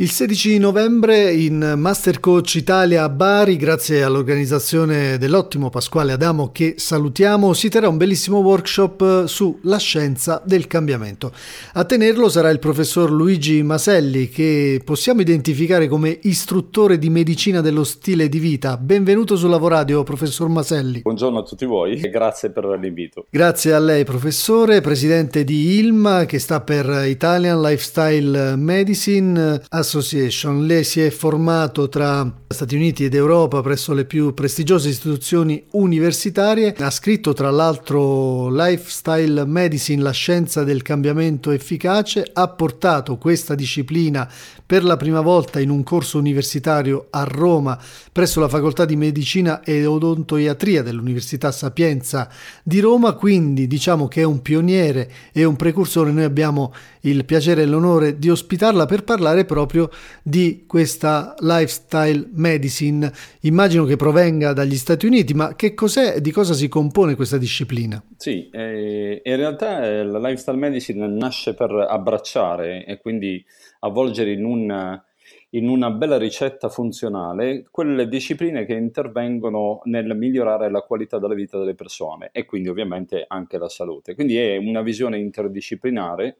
Il 16 novembre in Master Coach Italia a Bari, grazie all'organizzazione dell'ottimo Pasquale Adamo che salutiamo, si terrà un bellissimo workshop sulla scienza del cambiamento. A tenerlo sarà il professor Luigi Maselli che possiamo identificare come istruttore di medicina dello stile di vita. Benvenuto su Lavoradio, professor Maselli. Buongiorno a tutti voi e grazie per l'invito. Grazie a lei, professore, presidente di ILMA che sta per Italian Lifestyle Medicine Association. Lei si è formato tra Stati Uniti ed Europa presso le più prestigiose istituzioni universitarie. Ha scritto tra l'altro Lifestyle Medicine, la scienza del cambiamento efficace. Ha portato questa disciplina per la prima volta in un corso universitario a Roma presso la Facoltà di Medicina e Odontoiatria dell'Università Sapienza di Roma, quindi diciamo che è un pioniere e un precursore. Noi abbiamo il piacere e l'onore di ospitarla per parlare proprio di questa lifestyle medicine. Immagino che provenga dagli Stati Uniti, ma che cos'è e di cosa si compone questa disciplina? Sì, eh, in realtà eh, la lifestyle medicine nasce per abbracciare e quindi avvolgere in, un, in una bella ricetta funzionale quelle discipline che intervengono nel migliorare la qualità della vita delle persone e quindi ovviamente anche la salute. Quindi è una visione interdisciplinare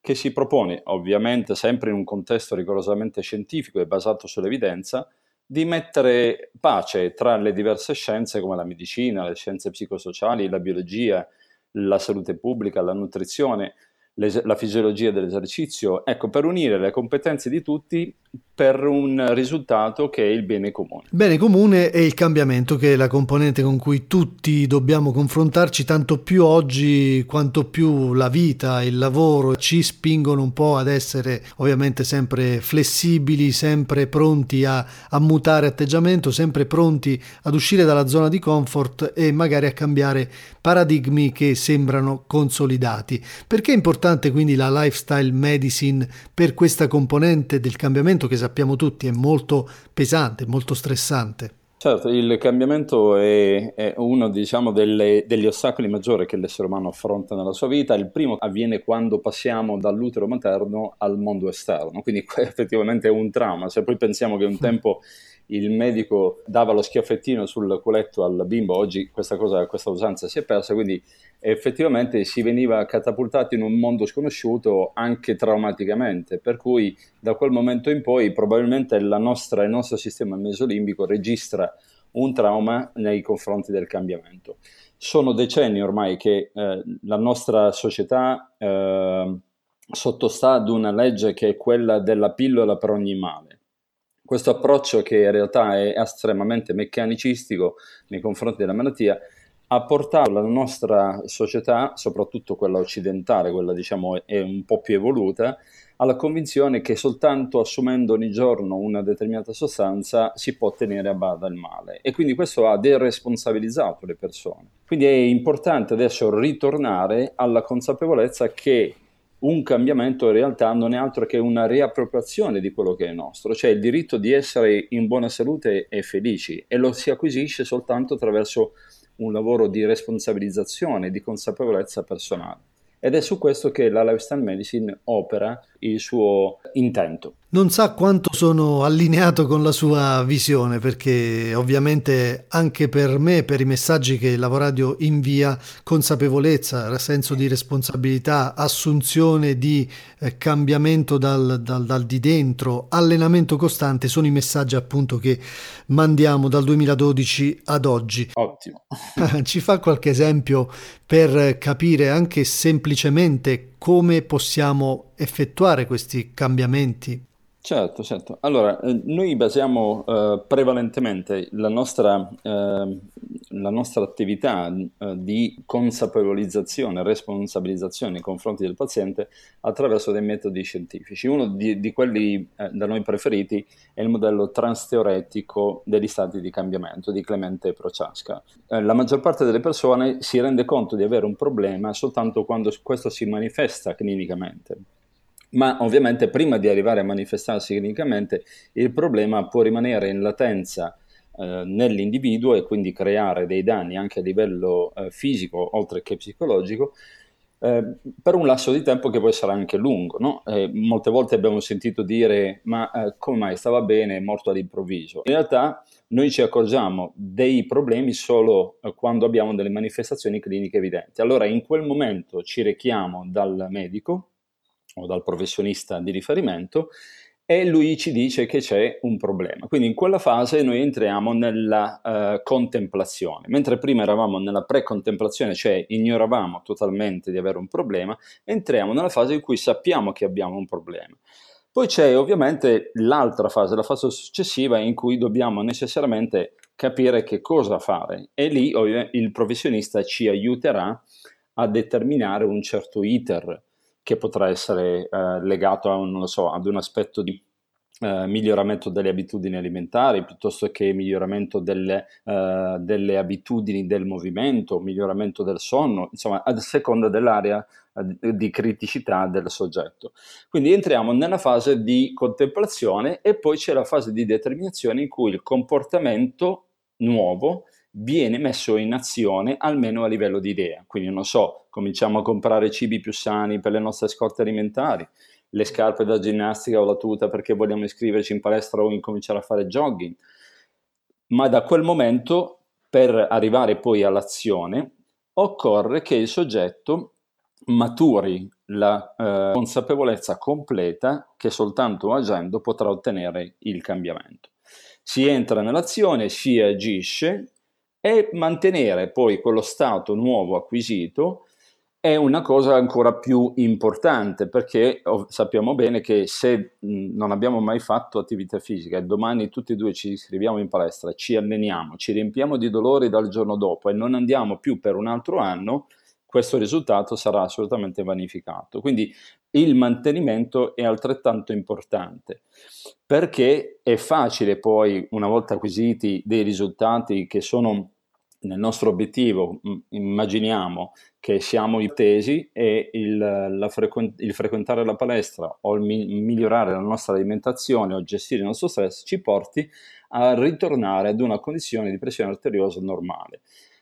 che si propone, ovviamente sempre in un contesto rigorosamente scientifico e basato sull'evidenza, di mettere pace tra le diverse scienze come la medicina, le scienze psicosociali, la biologia, la salute pubblica, la nutrizione, la fisiologia dell'esercizio, ecco, per unire le competenze di tutti per un risultato che è il bene comune. Bene comune è il cambiamento che è la componente con cui tutti dobbiamo confrontarci, tanto più oggi quanto più la vita, il lavoro ci spingono un po' ad essere ovviamente sempre flessibili, sempre pronti a, a mutare atteggiamento, sempre pronti ad uscire dalla zona di comfort e magari a cambiare paradigmi che sembrano consolidati. Perché è importante quindi la lifestyle medicine per questa componente del cambiamento che sappiamo tutti è molto pesante, molto stressante. Certo, il cambiamento è, è uno diciamo, delle, degli ostacoli maggiori che l'essere umano affronta nella sua vita. Il primo avviene quando passiamo dall'utero materno al mondo esterno, quindi effettivamente è un trauma. Se poi pensiamo che un tempo il medico dava lo schiaffettino sul culetto al bimbo, oggi questa, cosa, questa usanza si è persa, quindi effettivamente si veniva catapultati in un mondo sconosciuto anche traumaticamente, per cui da quel momento in poi probabilmente nostra, il nostro sistema mesolimbico registra un trauma nei confronti del cambiamento. Sono decenni ormai che eh, la nostra società eh, sottostà ad una legge che è quella della pillola per ogni male questo approccio che in realtà è estremamente meccanicistico nei confronti della malattia ha portato la nostra società, soprattutto quella occidentale, quella diciamo è un po' più evoluta, alla convinzione che soltanto assumendo ogni giorno una determinata sostanza si può tenere a bada il male e quindi questo ha deresponsabilizzato le persone. Quindi è importante adesso ritornare alla consapevolezza che un cambiamento in realtà non è altro che una riappropriazione di quello che è nostro, cioè il diritto di essere in buona salute e felici e lo si acquisisce soltanto attraverso un lavoro di responsabilizzazione, di consapevolezza personale. Ed è su questo che la lifestyle medicine opera il suo intento. Non sa quanto sono allineato con la sua visione perché ovviamente anche per me, per i messaggi che Lavoradio invia, consapevolezza, senso di responsabilità, assunzione di eh, cambiamento dal, dal, dal, di dentro, allenamento costante sono i messaggi appunto che mandiamo dal 2012 ad oggi. Ottimo. Ci fa qualche esempio per capire anche semplicemente come possiamo effettuare questi cambiamenti? Certo, certo. Allora, eh, noi basiamo eh, prevalentemente la nostra, eh, la nostra attività eh, di consapevolizzazione, responsabilizzazione nei confronti del paziente attraverso dei metodi scientifici. Uno di, di quelli eh, da noi preferiti è il modello transteoretico degli stati di cambiamento di Clemente Prochaska. Eh, la maggior parte delle persone si rende conto di avere un problema soltanto quando questo si manifesta clinicamente ma ovviamente prima di arrivare a manifestarsi clinicamente il problema può rimanere in latenza eh, nell'individuo e quindi creare dei danni anche a livello eh, fisico oltre che psicologico eh, per un lasso di tempo che può essere anche lungo. No? Eh, molte volte abbiamo sentito dire ma eh, come mai stava bene, è morto all'improvviso. In realtà noi ci accorgiamo dei problemi solo quando abbiamo delle manifestazioni cliniche evidenti. Allora in quel momento ci rechiamo dal medico o dal professionista di riferimento e lui ci dice che c'è un problema. Quindi in quella fase noi entriamo nella uh, contemplazione, mentre prima eravamo nella pre-contemplazione, cioè ignoravamo totalmente di avere un problema, entriamo nella fase in cui sappiamo che abbiamo un problema. Poi c'è ovviamente l'altra fase, la fase successiva in cui dobbiamo necessariamente capire che cosa fare e lì il professionista ci aiuterà a determinare un certo iter che potrà essere eh, legato a un, so, ad un aspetto di eh, miglioramento delle abitudini alimentari piuttosto che miglioramento delle, eh, delle, abitudini del movimento, miglioramento del sonno, insomma a seconda dell'area eh, di criticità del soggetto. Quindi entriamo nella fase di contemplazione e poi c'è la fase di determinazione in cui il comportamento nuovo viene messo in azione almeno a livello di idea. Quindi non so, cominciamo a comprare cibi più sani per le nostre scorte alimentari, le scarpe da ginnastica o la tuta perché vogliamo iscriverci in palestra o incominciare a fare jogging. Ma da quel momento, per arrivare poi all'azione, occorre che il soggetto maturi la eh, consapevolezza completa che soltanto agendo potrà ottenere il cambiamento. Si entra nell'azione, si agisce e mantenere poi quello stato nuovo acquisito è una cosa ancora più importante perché sappiamo bene che se non abbiamo mai fatto attività fisica e domani tutti e due ci iscriviamo in palestra, ci alleniamo, ci riempiamo di dolori dal giorno dopo e non andiamo più per un altro anno, questo risultato sarà assolutamente vanificato. Quindi il mantenimento è altrettanto importante perché è facile poi, una volta acquisiti dei risultati che sono nel nostro obiettivo, immaginiamo che siamo tesi e il, frequ- il, frequentare la palestra o il mi- migliorare la nostra alimentazione o gestire il nostro stress ci porti a ritornare ad una condizione di pressione arteriosa normale.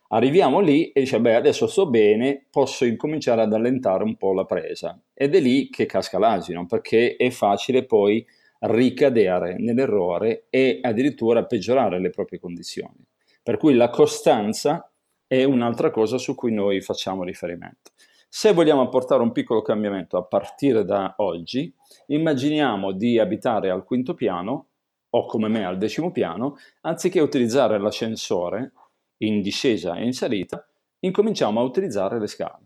Arriviamo lì e dice, beh, adesso sto bene, posso incominciare ad allentare un po' la presa. Ed è lì che casca l'asino, perché è facile poi ricadere nell'errore e addirittura peggiorare le proprie condizioni. Per cui la costanza è un'altra cosa su cui noi facciamo riferimento. Se vogliamo apportare un piccolo cambiamento a partire da oggi, immaginiamo di abitare al quinto piano o come me al decimo piano, anziché utilizzare l'ascensore in discesa e in salita, incominciamo a utilizzare le scale.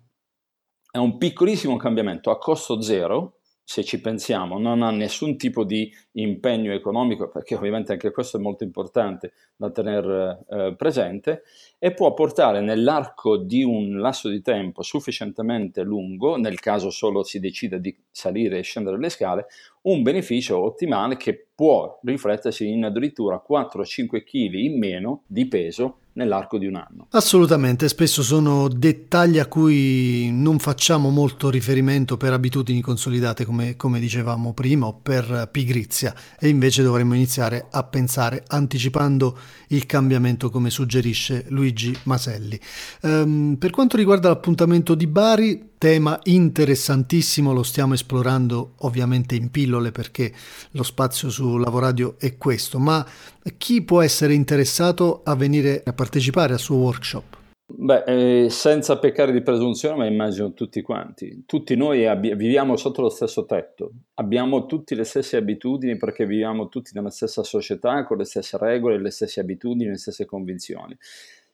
È un piccolissimo cambiamento a costo zero se ci pensiamo, non ha nessun tipo di impegno economico, perché ovviamente anche questo è molto importante da tenere eh, presente, e può portare nell'arco di un lasso di tempo sufficientemente lungo, nel caso solo si decida di salire e scendere le scale, un beneficio ottimale che può riflettersi in addirittura 4-5 kg in meno di peso nell'arco di un anno. Assolutamente, spesso sono dettagli a cui non facciamo molto riferimento per abitudini consolidate, come, come, dicevamo prima, o per pigrizia, e invece dovremmo iniziare a pensare anticipando il cambiamento come suggerisce Luigi Maselli. Um, per quanto riguarda l'appuntamento di Bari, tema interessantissimo, lo stiamo esplorando ovviamente in pillole perché lo spazio su Lavoradio è questo, ma chi può essere interessato a venire a partecipare al suo workshop? Beh, eh, senza peccare di presunzione, ma immagino tutti quanti. Tutti noi abbi- viviamo sotto lo stesso tetto, abbiamo tutte le stesse abitudini perché viviamo tutti nella stessa società, con le stesse regole, le stesse abitudini, le stesse convinzioni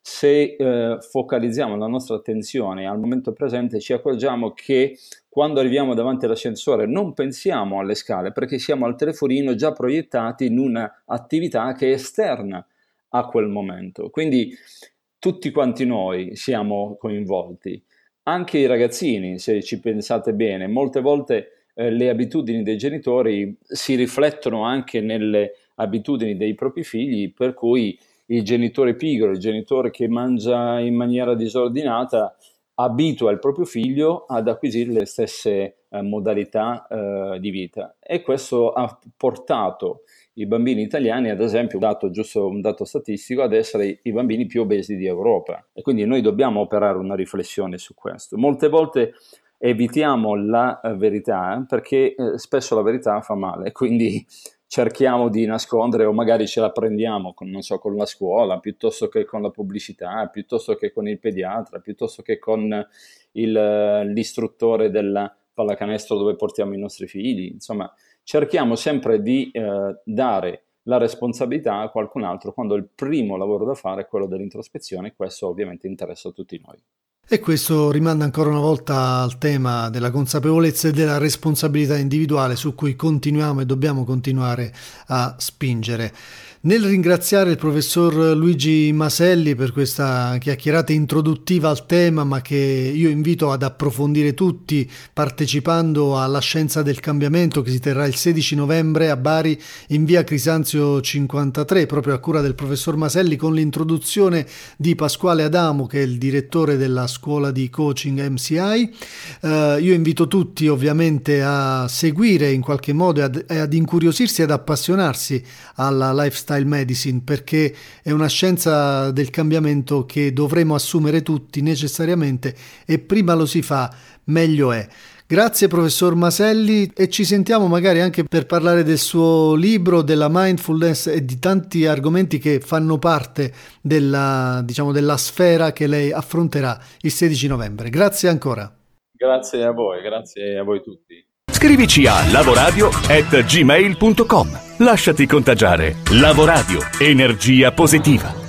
se eh, focalizziamo la nostra attenzione al momento presente ci accorgiamo che quando arriviamo davanti all'ascensore non pensiamo alle scale perché siamo al telefonino già proiettati in un'attività che è esterna a quel momento. Quindi tutti quanti noi siamo coinvolti, anche i ragazzini, se ci pensate bene, molte volte eh, le abitudini dei genitori si riflettono anche nelle abitudini dei propri figli, per cui il genitore pigro, il genitore che mangia in maniera disordinata, abitua il proprio figlio ad acquisire le stesse eh, modalità eh, di vita e questo ha portato i bambini italiani, ad esempio, dato, giusto un dato statistico, ad essere i bambini più obesi di Europa. E quindi noi dobbiamo operare una riflessione su questo. Molte volte evitiamo la verità perché eh, spesso la verità fa male, quindi cerchiamo di nascondere o magari ce la prendiamo con, so, con la scuola, piuttosto che con la pubblicità, piuttosto che con il pediatra, piuttosto che con il, l'istruttore della pallacanestro dove portiamo i nostri figli. Insomma, cerchiamo sempre di eh, dare la responsabilità a qualcun altro quando il primo lavoro da fare è quello dell'introspezione, questo ovviamente interessa a tutti noi. E questo rimanda ancora una volta al tema della consapevolezza e della responsabilità individuale su cui continuiamo e dobbiamo continuare a spingere. Nel ringraziare il professor Luigi Maselli per questa chiacchierata introduttiva al tema, ma che io invito ad approfondire tutti partecipando alla Scienza del Cambiamento che si terrà il 16 novembre a Bari in via Crisanzio 53, proprio a cura del professor Maselli, con l'introduzione di Pasquale Adamo, che è il direttore della scuola di coaching MCI. Eh, io invito tutti ovviamente a seguire in qualche modo e ad, ad incuriosirsi ed appassionarsi alla lifestyle medicine perché è una scienza del cambiamento che dovremo assumere tutti necessariamente e prima lo si fa meglio è. Grazie professor Maselli e ci sentiamo magari anche per parlare del suo libro, della mindfulness e di tanti argomenti che fanno parte della, diciamo, della sfera che lei affronterà il 16 novembre. Grazie ancora. Grazie a voi, grazie a voi tutti. Scrivici a lavoradio@gmail.com. Lasciati contagiare. Lavoradio. Energia positiva.